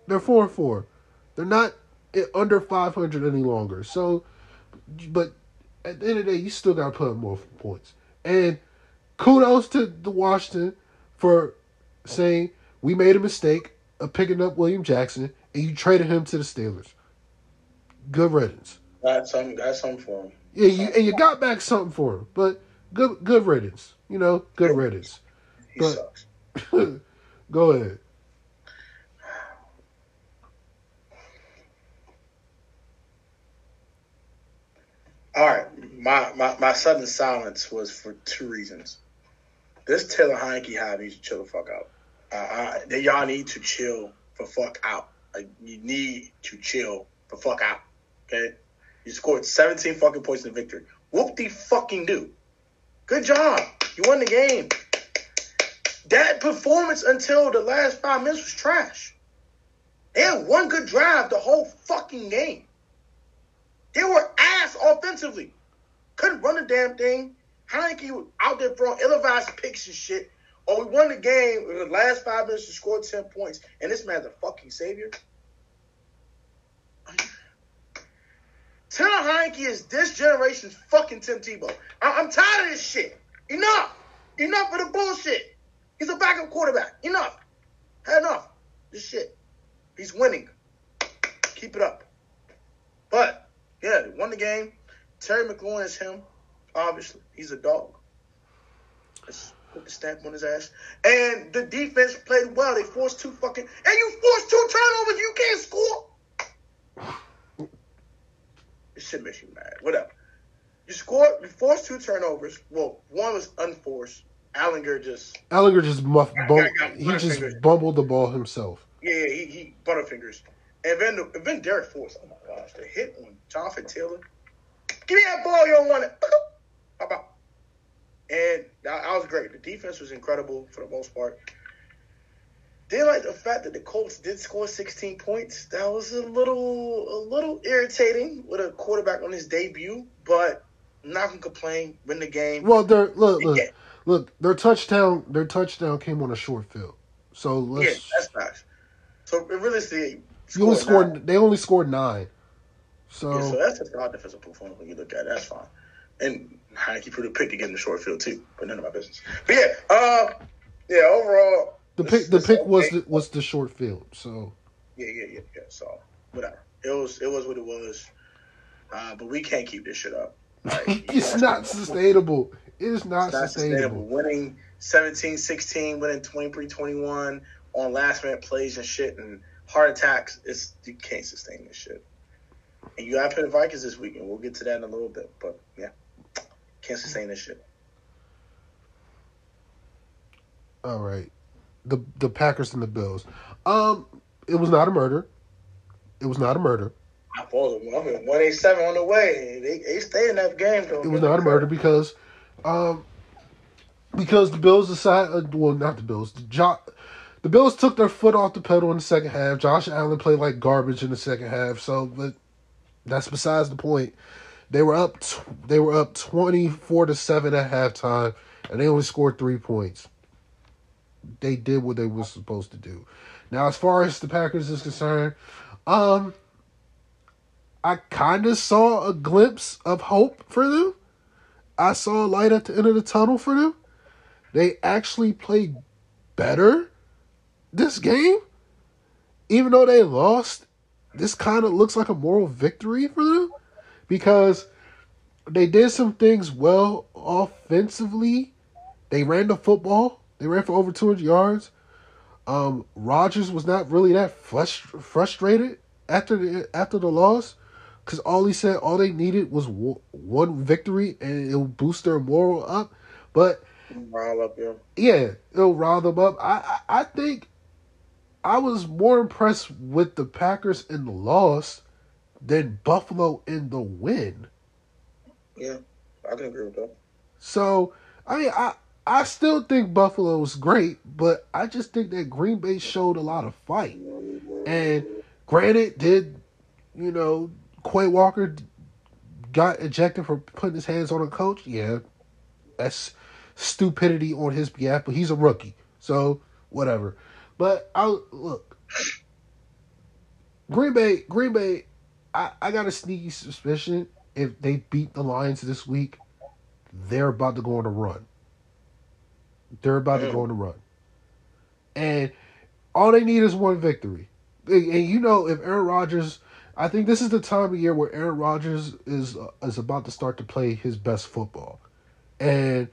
They're four and four. They're not under 500 any longer. So, but at the end of the day, you still got to put up more points. And kudos to the Washington for saying we made a mistake of picking up William Jackson and you traded him to the Steelers. Good riddance. Got some, got something for him. Yeah, you, and you got back something for him, but good, good riddance. You know, good riddance. He but, sucks. go ahead. All right, my, my, my sudden silence was for two reasons. This Taylor Heinicke hire needs to chill the fuck out. Uh, I, y'all need to chill the fuck out. Like, you need to chill the fuck out. Okay, you scored 17 fucking points in the victory. Whoop the fucking do. Good job. You won the game. That performance until the last five minutes was trash. They had one good drive the whole fucking game. They were ass offensively. Couldn't run the damn thing. Heinicke was out there throwing ill-advised picks and shit. Oh, we won the game in the last five minutes to score 10 points. And this man's a fucking savior. Taylor Heinicke is this generation's fucking Tim Tebow. I- am tired of this shit. Enough. Enough of the bullshit. He's a backup quarterback. Enough. Had enough. This shit. He's winning. Keep it up. But yeah, they won the game. Terry McLaurin is him. Obviously, he's a dog. Let's put the stamp on his ass. And the defense played well. They forced two fucking and you forced two turnovers. You can't score. It should make you mad. Whatever. You scored. You forced two turnovers. Well, one was unforced. Ehlinger just. Ehlinger just muff. Bum, he just bumbled the ball himself. Yeah, yeah, he, he butterfingers. And then, and then Darrick Forrest. Oh my gosh, the hit on Jonathan Taylor. Give me that ball, you don't want it. How about? And that, that was great. The defense was incredible for the most part. Then like the fact that the Colts did score 16 points. That was a little a little irritating with a quarterback on his debut, but I'm not gonna complain. Win the game. Well, their look look, look their touchdown their touchdown came on a short field. So let's yeah, that's nice. So realistically, you only scored. Nine. They only scored nine. So, yeah, so that's a odd defensive performance when you look at it. That's fine. And Heinicke put a pick to get in the short field too, but none of my business. But yeah, uh, yeah. Overall, the pick the pick was the, was the short field. So yeah, yeah, yeah, yeah. So whatever. It was it was what it was. Uh, but we can't keep this shit up. Like, it's not sustainable. It is not, It's not sustainable. sustainable. Winning 17 16, winning 23 21 on last minute plays and shit and heart attacks. It's You can't sustain this shit. And you got to play the Vikings this weekend. We'll get to that in a little bit. But yeah, can't sustain this shit. All right. The the Packers and the Bills. Um, it was not a murder. It was not a murder. I followed them. I'm 187 on the way. They, they stay in that game, though. It was not a murder because, um, because the Bills decide. Uh, well, not the Bills. The, jo- the Bills took their foot off the pedal in the second half. Josh Allen played like garbage in the second half. So, but that's besides the point. They were up. They were up twenty four to seven at halftime, and they only scored three points. They did what they were supposed to do. Now, as far as the Packers is concerned, um, I kind of saw a glimpse of hope for them. I saw a light at the end of the tunnel for them. They actually played better this game. Even though they lost, this kind of looks like a moral victory for them because they did some things well offensively. They ran the football. They ran for over 200 yards. Um, Rodgers was not really that frust- frustrated after the after the loss because all he said all they needed was w- one victory and it'll boost their moral up. But Rile up here. yeah, it'll rile them up. I, I I think I was more impressed with the Packers in the loss than Buffalo in the win. Yeah, I can agree with that. So I mean I I still think Buffalo was great, but I just think that Green Bay showed a lot of fight. And granted, did you know Quay Walker got ejected for putting his hands on a coach? Yeah, that's stupidity on his behalf, but he's a rookie, so whatever. But I look, Green Bay, Green Bay. I, I got a sneaky suspicion if they beat the Lions this week, they're about to go on a run. They're about to go on a run, and all they need is one victory. And and you know, if Aaron Rodgers, I think this is the time of year where Aaron Rodgers is uh, is about to start to play his best football, and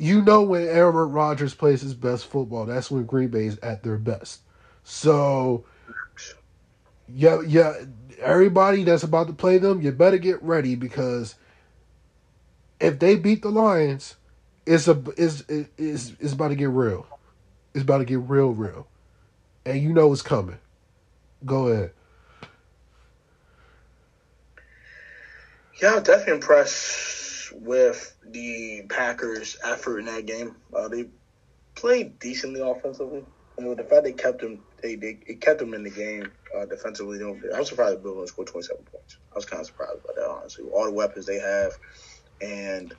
you know when Aaron Rodgers plays his best football, that's when Green Bay is at their best. So, yeah, yeah, everybody that's about to play them, you better get ready because if they beat the Lions, it's a is is it's about to get real. It's about to get real, real, and you know it's coming. Go ahead. Yeah, definitely impressed with the Packers' effort in that game. Uh, they played decently offensively. You know, the fact they kept them, they, they it kept them in the game uh, defensively. I was surprised the Bills only scored 27 points. I was kind of surprised by that, honestly. All the weapons they have, and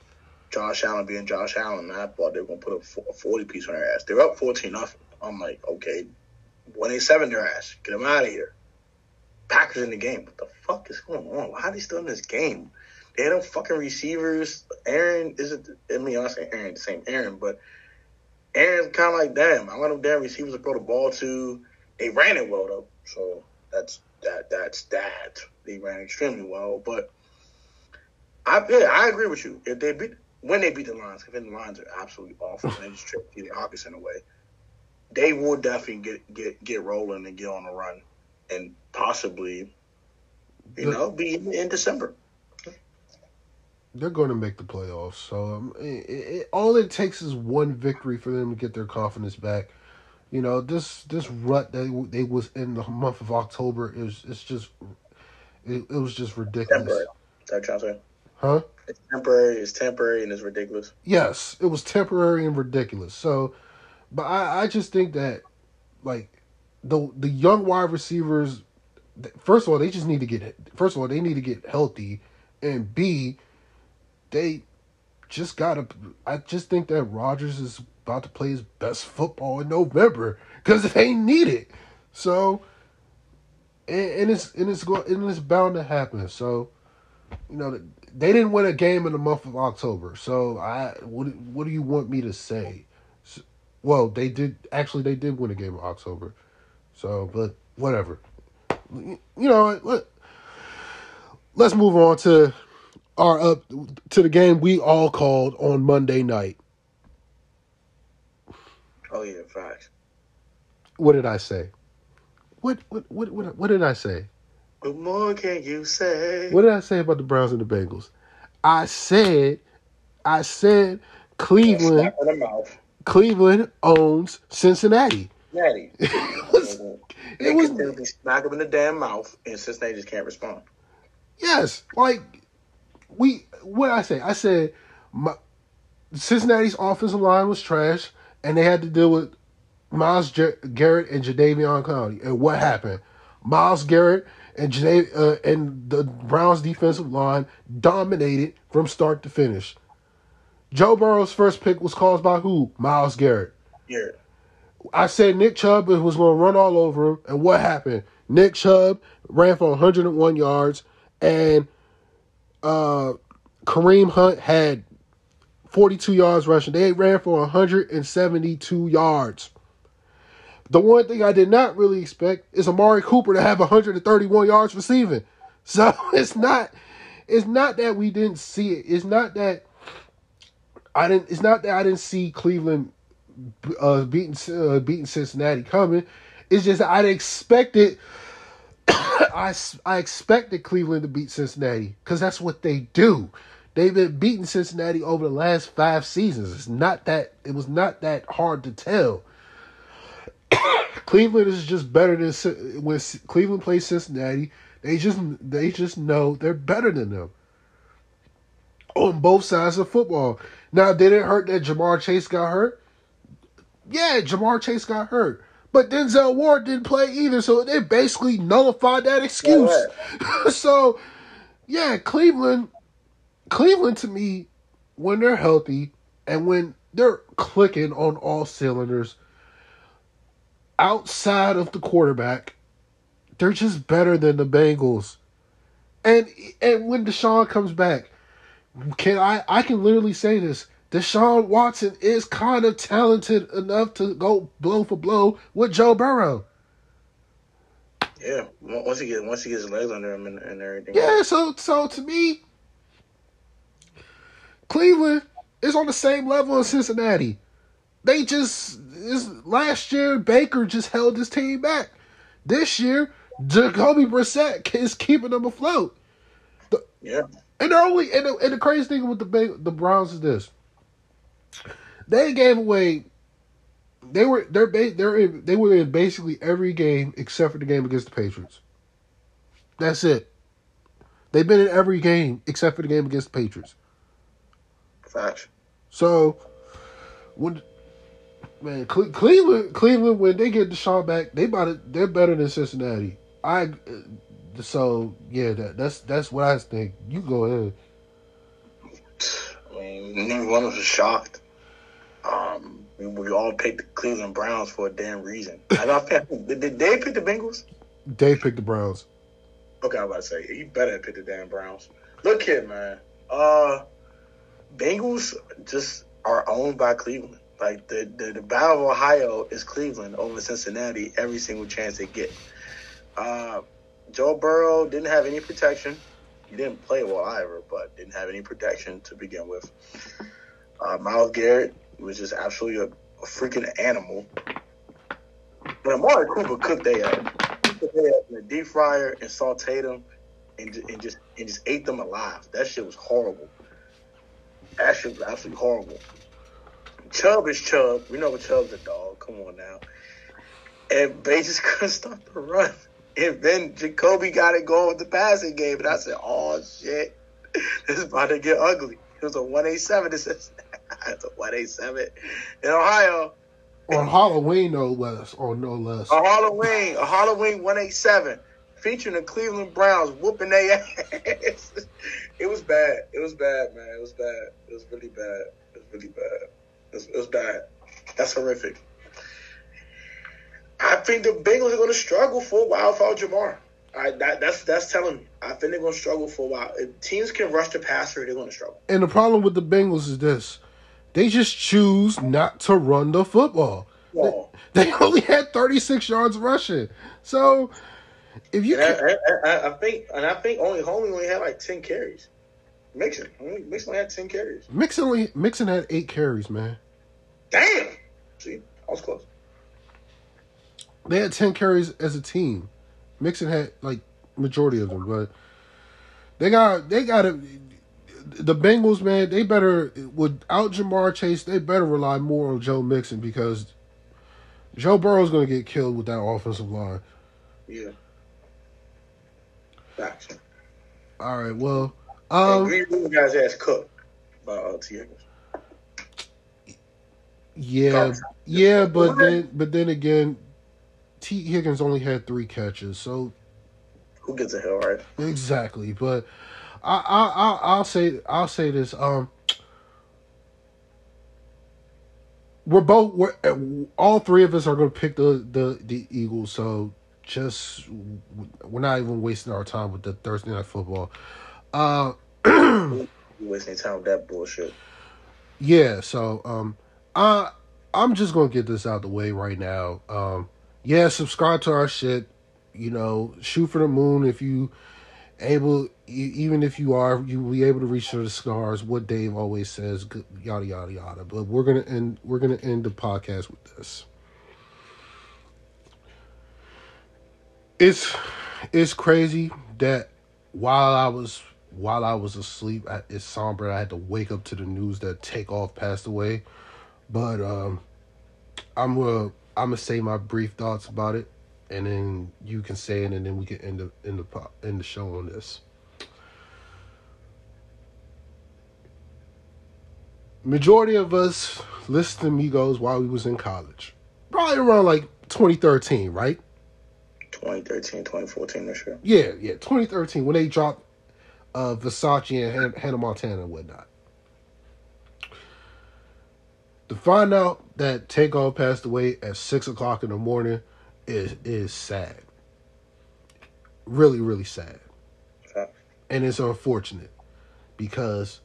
Josh Allen being Josh Allen, I thought they were going to put a a 40 piece on their ass. They're up 14 nothing. I'm like, okay, 187 their ass. Get them out of here. Packers in the game. What the fuck is going on? Why are they still in this game? They had them fucking receivers. Aaron isn't. I mean, I'm not saying Aaron the same Aaron, but Aaron's kind of like damn. I want them damn receivers to throw the ball to. They ran it well though, so that's that. That's that. They ran extremely well, but I yeah, I agree with you. If they beat when they beat the Lions, because the Lions are absolutely awful, and they just tripped T.J. Hockenson away. They will definitely get get get rolling and get on a run, and possibly, you The- know, be in, in December. They're going to make the playoffs. So um, it, it, all it takes is one victory for them to get their confidence back. You know, this this rut that they was in the month of October is it's just it, it was just ridiculous. Temporary. Huh? It's temporary. It's temporary, and it's ridiculous. Yes, it was temporary and ridiculous. So, but I, I just think that, like, the the young wide receivers, first of all, they just need to get first of all they need to get healthy, and B, they just gotta. I just think that Rodgers is about to play his best football in November because they need it. So, and, and it's and it's going and it's bound to happen. So, you know, they didn't win a game in the month of October. So I what what do you want me to say? S- Well, they did actually they did win a game in October. So, but whatever. you know, let, let's move on to our up to the game we all called on Monday night. Oh yeah, facts. What did I say? What what what what, what did I say? What more can you say? What did I say about the Browns and the Bengals? I said, I said Cleveland. Slap in the mouth. Cleveland owns Cincinnati. It was, They it was smack him in the damn mouth, and Cincinnati just can't respond. yes, like we. What I say? I said my, Cincinnati's offensive line was trash, and they had to deal with Myles Garrett and Jadeveon Clowney. And what happened? Myles Garrett and Jada- uh, and the Browns defensive line dominated from start to finish. Joe Burrow's first pick was caused by who? Myles Garrett. Yeah. I said Nick Chubb was going to run all over him, and what happened? Nick Chubb ran for 101 yards, and uh, Kareem Hunt had 42 yards rushing. They ran for 172 yards. The one thing I did not really expect is Amari Cooper to have 131 yards receiving. So it's not, it's not that we didn't see it. It's not that I didn't. It's not that I didn't see Cleveland uh, beating uh, beating Cincinnati coming. It's just I expected. I I expected Cleveland to beat Cincinnati because that's what they do. They've been beating Cincinnati over the last five seasons. It's not that it was not that hard to tell. Cleveland is just better than when Cleveland plays Cincinnati. They just they just know they're better than them on both sides of football. Now, did it hurt that Ja'Marr Chase got hurt? Yeah, Ja'Marr Chase got hurt. But Denzel Ward didn't play either, so they basically nullified that excuse. so, yeah, Cleveland, Cleveland to me, when they're healthy and when they're clicking on all cylinders, outside of the quarterback, they're just better than the Bengals. And and when Deshaun comes back, can I I can literally say this. Deshaun Watson is kind of talented enough to go blow for blow with Joe Burrow. Yeah. Once he gets once he gets his legs under him and, and everything. Yeah, so so to me, Cleveland is on the same level as Cincinnati. They just is last year Baker just held his team back. This year, Jacoby Brissett is keeping them afloat. Yeah. And they're only and the, and the crazy thing with the the Browns is this: they gave away. They were they're they're in, they were in basically every game except for the game against the Patriots. That's it. They've been in every game except for the game against the Patriots. Facts. So when man Cleveland Cleveland when they get Deshaun back, they about it, they're better than Cincinnati. I so yeah that, that's that's what I think. You go ahead. I mean, neither one of us was shocked. Um, we, we all picked the Cleveland Browns for a damn reason. I don't think, did, did they pick the Bengals? They picked the Browns. Okay, I was about to say you better pick the damn Browns. Look here, man. Uh, Bengals just are owned by Cleveland. Like the, the the Battle of Ohio is Cleveland over Cincinnati every single chance they get. Uh, Joe Burrow didn't have any protection. He didn't play well either, but didn't have any protection to begin with. Uh, Myles Garrett was just absolutely a, a freaking animal. But Amari Cooper cooked they up. Cooked they up in the deep fryer and sauteed them and, and just and just ate them alive. That shit was horrible. That shit was absolutely horrible. Chubb is Chubb. We know what Chubb's a dog. Come on now. And they just couldn't stop the run. And then Jacoby got it going with the passing game. And I said, oh, shit. This is about to get ugly. It was a 187. It says, it's a 187 in Ohio. On Halloween, no less, or no less. A Halloween, a Halloween 187 featuring the Cleveland Browns whooping their ass. It was bad. It was bad, man. It was bad. It was really bad. It was really bad. It was, it was bad. That's horrific. I think the Bengals are going to struggle for a while without Ja'Marr. I, that, that's that's telling me. I think they're going to struggle for a while. If teams can rush the passer, they're going to struggle. And the problem with the Bengals is this: they just choose not to run the football. Well, They only had 36 yards rushing. So If you can, I, I, I, think, and I think only Homie only had like ten carries. Mixon, Mixon only had ten carries. Mixon only Mixon had eight carries, man. Damn. See, I was close. They had ten carries as a team. Mixon had like majority of them, but they got they got to the Bengals, man. They better without Ja'Marr Chase, they better rely more on Joe Mixon because Joe Burrow's going to get killed with that offensive line. Yeah. Facts. All right, well, um, Green Bay guys ass cooked by uh, Tee Higgins. yeah, yeah, but then but then again, Tee Higgins only had three catches, so Who gets a hell, right? Exactly, but I I, I I'll say I'll say this. Um, we're both we're all three of us are going to pick the the the Eagles. So just we're not even wasting our time with the Thursday night football. Uh, wasting time with that bullshit. yeah. So um, I I'm just gonna get this out the way right now. Um, yeah, subscribe to our shit. You know, shoot for the moon if you able even if you are you will be able to reach through the scars. what dave always says yada yada yada. But we're gonna end we're gonna end the podcast with this. It's it's crazy that while i was while i was asleep I, it's somber i had to wake up to the news that takeoff passed away. But um i'm gonna i'm gonna say my brief thoughts about it and then you can say it, and then we can end the end the end the show on this. Majority of us listened to Migos while we was in college, probably around like 2013, right? 2013, 2014 this year. Yeah, yeah, 2013 when they dropped uh, Versace and Hannah Montana and whatnot. To find out that Takeoff passed away at six o'clock in the morning is is sad. Really, really sad. Facts. And it's unfortunate because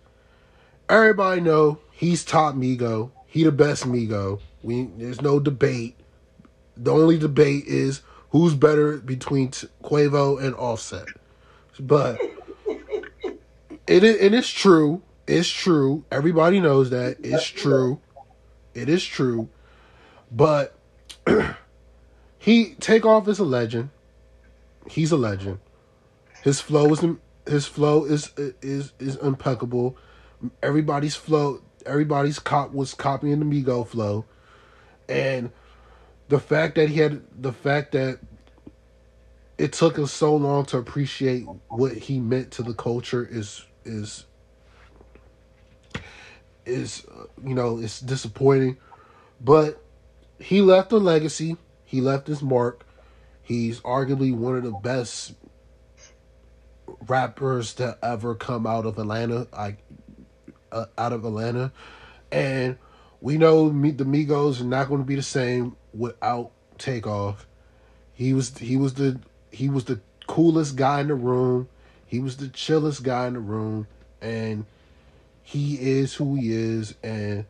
everybody know he's top Migo. He the best Migo. We there's no debate. The only debate is who's better between Quavo and Offset. But it is, it is true. It's true. Everybody knows that. It's true. It is true. But he Takeoff is a legend. He's a legend. His flow is his flow is is is impeccable. Everybody's flow, everybody's cop was copying the Migo flow, and the fact that he had the fact that it took us so long to appreciate what he meant to the culture is is is uh, you know it's disappointing, but he left a legacy. He left his mark. He's arguably one of the best rappers to ever come out of Atlanta. I uh, out of Atlanta, and we know the Migos are not going to be the same without Takeoff. He was he was the he was the coolest guy in the room. He was the chillest guy in the room, and he is who he is. And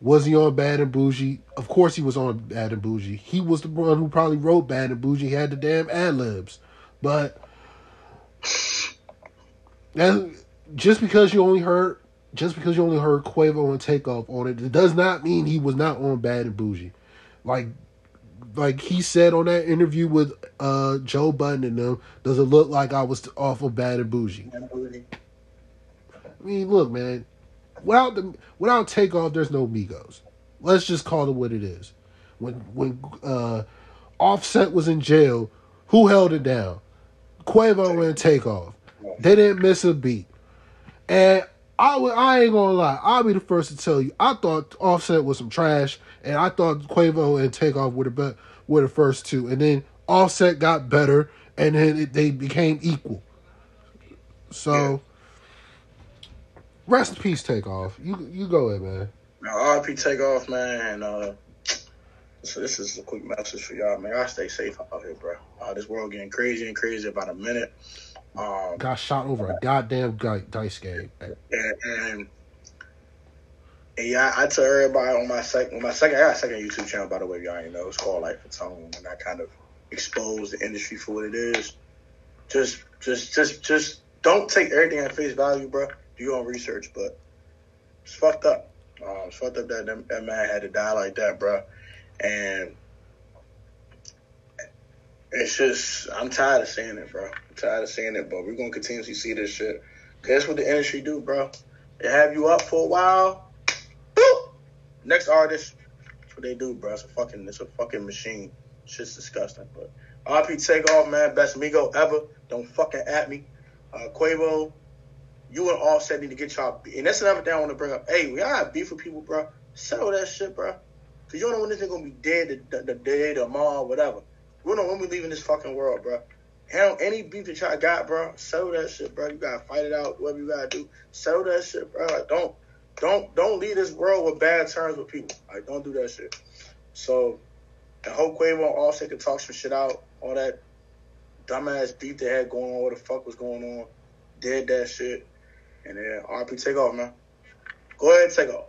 was he on Bad and Boujee? Of course he was on Bad and Boujee. He was the one who probably wrote Bad and Boujee. He had the damn ad libs, but that just because you only heard just because you only heard Quavo and Takeoff on it, it does not mean he was not on Bad and Boujee. Like like he said on that interview with uh Joe Budden and them, does it look like I was off of Bad and Boujee? I mean, look, man, without the without Takeoff, there's no Migos. Let's just call it what it is. When when uh Offset was in jail, who held it down? Quavo and Takeoff. They didn't miss a beat. And I I ain't gonna lie, I'll be the first to tell you, I thought Offset was some trash, and I thought Quavo and Takeoff were the be- were the first two, and then Offset got better, and then it, they became equal. So, rest in peace, Takeoff. You you go ahead, man. Now, RP Takeoff, man. And uh, so this is a quick message for y'all, man. I stay safe out here, bro. Uh, this world getting crazy and crazy about a minute. Um, Got shot over a goddamn di- dice game. and, and, and yeah, I tell everybody on my second, my second, I got a second YouTube channel by the way, y'all. You know, it's called Life of Tone, and I kind of expose the industry for what it is. Just, just, just, just don't take everything at face value, bro. Do your own research, but it's fucked up. Um, it's fucked up that that man had to die like that, bro. And it's just, I'm tired of seeing it, bro. I'm tired of seeing it, but we're gonna continuously see this shit. Cause that's what the industry do, bro. They have you up for a while. Boop. Next artist, that's what they do, bro. It's a fucking, it's a fucking machine. Shit's disgusting. But RP Takeoff, man, best Migo ever. Don't fucking at me. Uh, Quavo, you and Offset need to get y'all. And that's another thing I want to bring up. Hey, we all have beef with people, bro. Settle that shit, bro. Cause you don't know when this thing gonna be dead the, the, the day, tomorrow, whatever. We don't know when we leaving this fucking world, bro. Hell, any beef that y'all got, bro, settle that shit, bro. You gotta fight it out, whatever you gotta do. Settle that shit, bro. Like, don't, don't, don't leave this world with bad terms with people. Like, don't do that shit. So, I hope Quavo and Offset can talk some shit out. All that dumbass beef they had going on, what the fuck was going on. Did that shit. And then RP Takeoff, man. Go ahead, take off.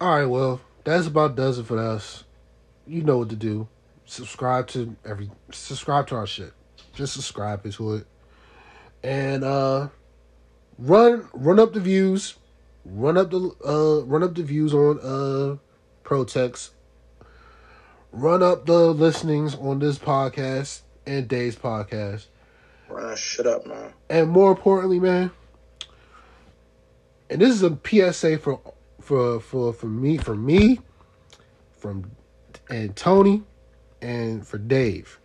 All right, well, that's about does it for us. You know what to do. Subscribe to every subscribe to our shit. Just subscribe to it. And uh run run up the views. Run up the uh run up the views on uh Protex. Run up the listenings on this podcast and Day's podcast. Run that shit up, man. And more importantly, man, and this is a PSA for for for for me for me from and Tony and for Dave.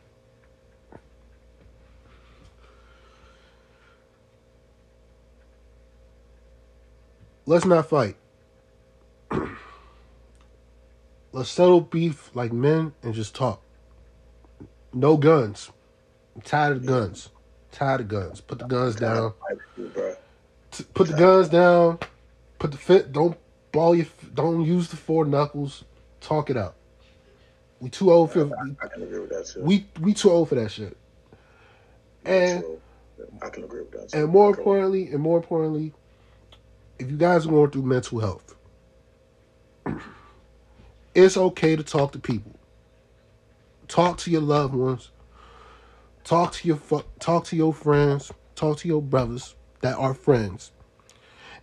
Let's not fight. Let's settle beef like men and just talk. No guns. I'm tired of guns. Tired the guns. Put the guns down. Put the guns down. Put the fit. Don't ball your. Don't use the four knuckles. Talk it out. We too old for. I can agree with that too. We we too old for that shit. And I can agree with that. too. and more importantly, and more importantly, if you guys are going through mental health, it's okay to talk to people. Talk to your loved ones. Talk to your talk to your friends. Talk to your brothers that are friends.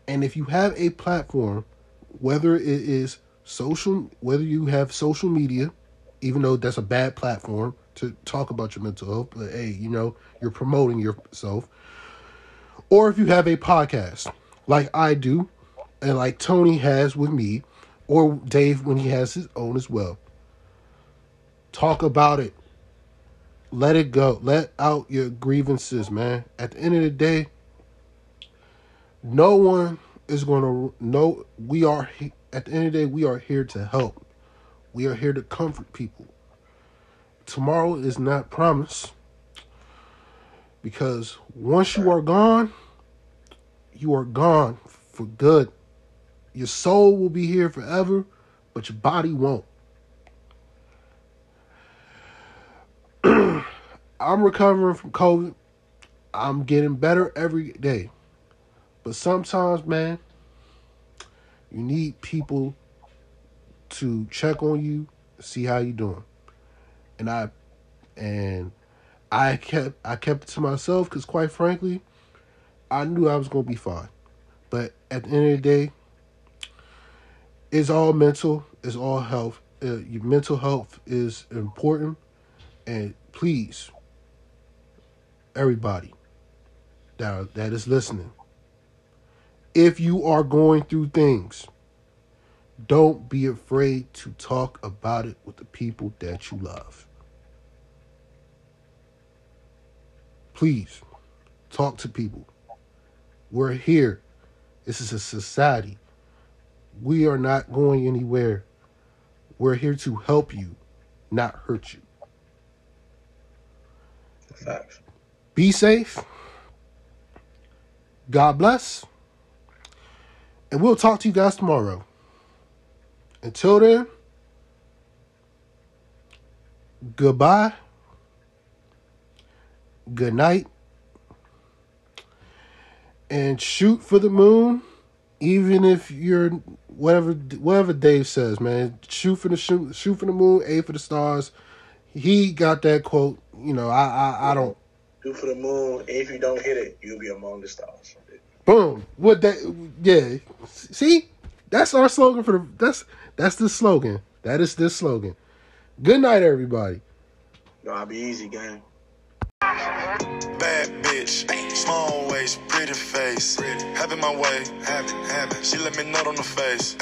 And if you have a platform, whether it is social, whether you have social media, even though that's a bad platform to talk about your mental health, but hey, you know, you're promoting yourself. Or if you have a podcast, like I do, and like Tony has with me, or Dave when he has his own as well. Talk about it. Let it go. Let out your grievances, man. At the end of the day, no one is going to know we are at the end of the day we are here to help. We are here to comfort people. Tomorrow is not promised because once you are gone, you are gone for good. Your soul will be here forever, but your body won't. I'm recovering from COVID. I'm getting better every day. But sometimes, man, you need people to check on you, see how you doing. And I and I kept I kept it to myself cuz quite frankly, I knew I was to be fine. But at the end of the day, it's all mental, it's all health. Uh, your mental health is important and please everybody that that is listening. If you are going through things don't be afraid to talk about it with the people that you love. Please talk to people. We're here. This is a society. We are not going anywhere. We're here to help you not hurt you. Facts. Be safe. God bless. And we'll talk to you guys tomorrow. Until then, goodbye. Good night. And shoot for the moon, even if you're whatever whatever Dave says, man. Shoot for the shoot, shoot for the moon, aim for the stars. He got that quote. You know, I I, I don't. Shoot for the moon. and If you don't hit it, you'll be among the stars. Boom. What that? Yeah. See, that's our slogan for the. That's that's the slogan. That is this slogan. Good night, everybody. No, I'll be easy, gang. Bad bitch, small waist, pretty face. Having my way. She let me nut on the face.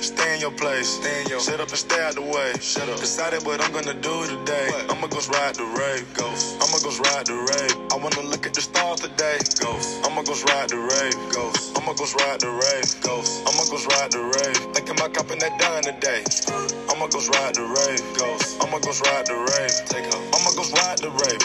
Stay in your place, stay in your. Shut up and stay out the way. Shut up. Decided what I'm gonna do today. I'ma go ride the Wraith, ghost. I'ma go ride the Wraith. I wanna look at the stars today, ghost. I'ma go ride the Wraith, ghost. I'ma go ride the Wraith, ghost. I'ma go ride the Wraith. Thinking about copping that done today. I'ma go ride the Wraith, ghost. I'ma go ride the Wraith. Take her. I'ma go ride the Wraith.